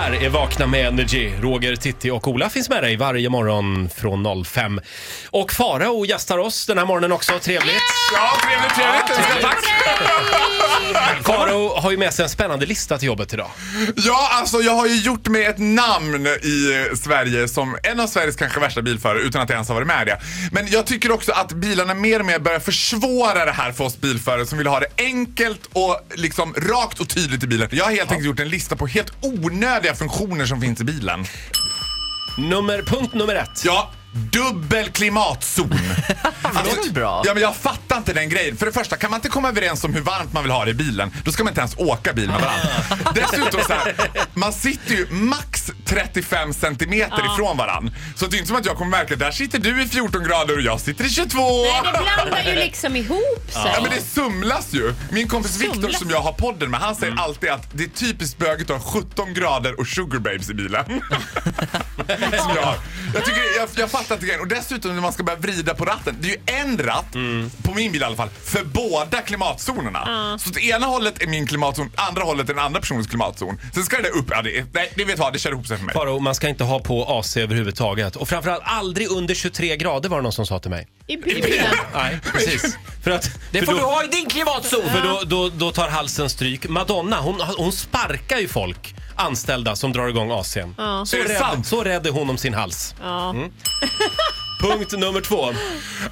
Här är Vakna med Energy. Roger, Titti och Ola finns med dig varje morgon från 05. Och Farao gästar oss den här morgonen också. Trevligt. Ja, trevligt, trevligt. Tack. Farao har ju med sig en spännande lista till jobbet idag. Ja, alltså jag har ju gjort mig ett namn i Sverige som en av Sveriges kanske värsta bilförare utan att jag ens har varit med i det. Men jag tycker också att bilarna mer och mer börjar försvåra det här för oss bilförare som vill ha det enkelt och liksom rakt och tydligt i bilen. Jag har helt enkelt gjort en lista på helt onödiga funktioner som finns i bilen. Nummer, punkt nummer ett. Ja, dubbel klimatzon. Alltså, Det är bra? Ja, men jag fattar inte den grejen. För det första, kan man inte komma överens om hur varmt man vill ha det i bilen, då ska man inte ens åka bil med varandra. Dessutom så här, man sitter ju max 35 centimeter ifrån varandra. Så det är inte som att jag kommer märka, där sitter du i 14 grader och jag sitter i 22. Nej, det blandar ju liksom ihop sig. Ja men det sumlas ju. Min kompis Viktor som jag har podden med, han säger alltid att det är typiskt bögigt att ha 17 grader och sugar babes i bilen. som jag tycker, jag, jag fattar inte grejen. Och dessutom när man ska börja vrida på ratten. Det är ju en ratt, på min bil i alla fall, för båda klimatzonerna. Så åt ena hållet är min klimatzon, andra hållet är den andra personens klimatzon. Sen ska det där upp, ja, det, nej, det vet vad, det kör ihop sig för mig. Farao, man ska inte ha på AC överhuvudtaget. Och framförallt aldrig under 23 grader var det någon som sa till mig. I bilen. Nej, precis. För att, Det för får då, du ha i din klimatzon! För då, då, då tar halsen stryk. Madonna, hon, hon sparkar ju folk, anställda, som drar igång AC'n. Så, Är det rädd, så rädd är hon om sin hals. Ja. Punkt nummer två.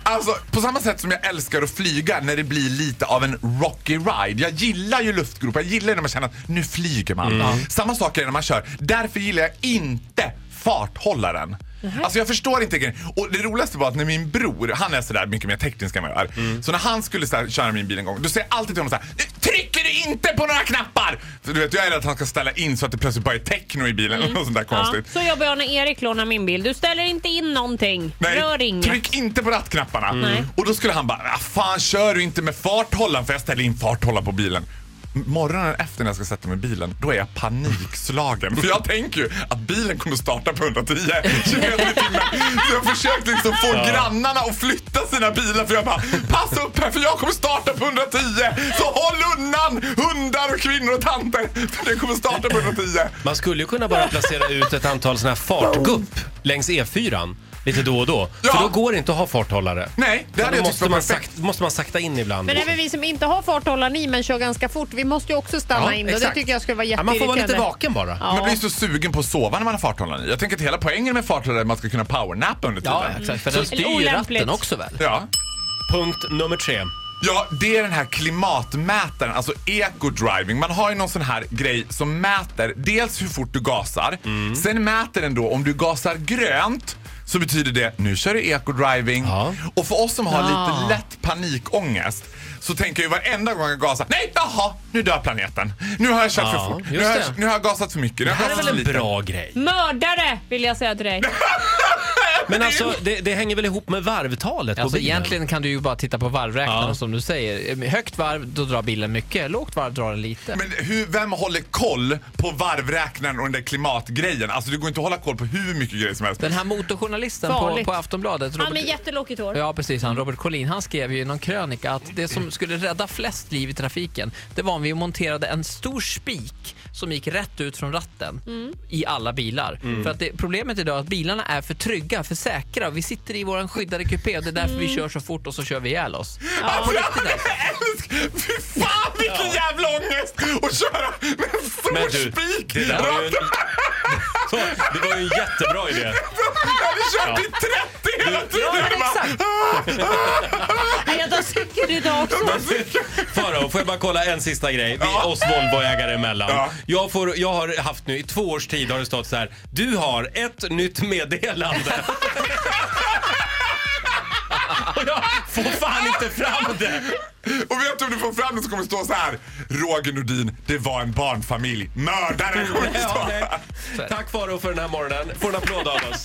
Alltså, på samma sätt som jag älskar att flyga när det blir lite av en rocky ride. Jag gillar ju luftgropar, jag gillar när man känner att nu flyger man. Samma sak är det när man kör. Därför gillar jag inte farthållaren. Alltså jag förstår inte grejen. Och det roligaste var att när min bror, han är sådär mycket mer teknisk än vad jag är. Så när han skulle så köra min bil en gång, då säger jag alltid till honom såhär Trycker du inte på några knappar? För du vet, jag är rädd att han ska ställa in så att det plötsligt bara är techno i bilen eller något sånt där Ja, konstigt. så jobbar jag när Erik lånar min bil. Du ställer inte in någonting. Rör inget. tryck inte på rattknapparna. Nej. Och då skulle han bara, ah, fan kör du inte med farthållaren för jag ställer in farthållaren på bilen. Morgonen efter när jag ska sätta mig i bilen, då är jag panikslagen. För jag tänker ju att bilen kommer starta på 110 kilometer i timmen. Så jag försökte liksom få grannarna att flytta sina bilar för jag bara, passa upp här för jag kommer starta på 110. Så håll undan hundar och kvinnor och tanter. För det kommer starta på 110. Man skulle ju kunna bara placera ut ett antal såna här fartgupp längs E4 lite då och då. Ja. För då går det inte att ha farthållare. Nej, det hade då jag tyckt måste var man, perfekt. sakta, måste man sakta in ibland. Men även vi som inte har farthållaren i men kör ganska fort, vi måste ju också stanna Ja, in. Och det exakt. tycker jag skulle vara ja, man får vara lite vaken bara. Ja. Man blir så sugen på att sova när man har farthållaren i. Jag tänker att hela poängen med farthållaren är att man ska kunna powernappa under tiden. Ja, exakt. För den styr ju olämpligt. ratten också väl? Ja. Punkt nummer tre. Ja, det är den här klimatmätaren, alltså eco-driving. Man har ju någon sån här grej som mäter dels hur fort du gasar, Mm. sen mäter den då om du gasar grönt så betyder det nu kör du eco-driving. Ja. Och för oss som har Ja. lite lätt panikångest så tänker jag varenda gång jag gasar, nej jaha, nu dör planeten. Nu har jag kört Ja, för fort. Nu har, jag, nu har jag gasat för mycket. Nu Det här är väl en lite. bra grej? Mördare vill jag säga till dig. Men alltså, det, det hänger väl ihop med varvtalet på Alltså bilen? egentligen kan du ju bara titta på varvräknaren Ja. som du säger. Högt varv, då drar bilen mycket. Lågt varv drar den lite. Men hur, vem håller koll på varvräknaren och den där klimatgrejen? Alltså det går inte att hålla koll på hur mycket grejer som helst. Den här motorjournalisten på, Farligt. på Aftonbladet, Han med jättelåkigt hår. Ja, precis. Han Robert Collin, han skrev ju i någon krönika att det som skulle rädda flest liv i trafiken, det var om vi monterade en stor spik som gick rätt ut från ratten i alla bilar. För att det, problemet idag är att bilarna är för trygga, för säkra. Vi sitter i vår skyddade kupé och det är därför vi kör så fort och så kör vi ihjäl oss. Ja, på riktigt alltså. Fy fan vilken jävla ångest att köra med en stor spik! det där var ju en, så, det var ju en jättebra idé. Kört i 30 hela tiden! Nej, Jag tar cykel idag också. Farao, får jag bara kolla en sista grej? Vi, Ja. oss Volvoägare emellan. Ja. Jag, får, jag har haft nu, i två års tid har det stått så här. Du har ett nytt meddelande. Och jag får fan inte fram det. Och vet du om du får fram det så kommer det stå så här. Roger Nordin, det var en barnfamilj. Mördare kommer det Ja, stå. nej. Tack Farao för den här morgonen. Får en applåd av oss.